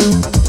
you.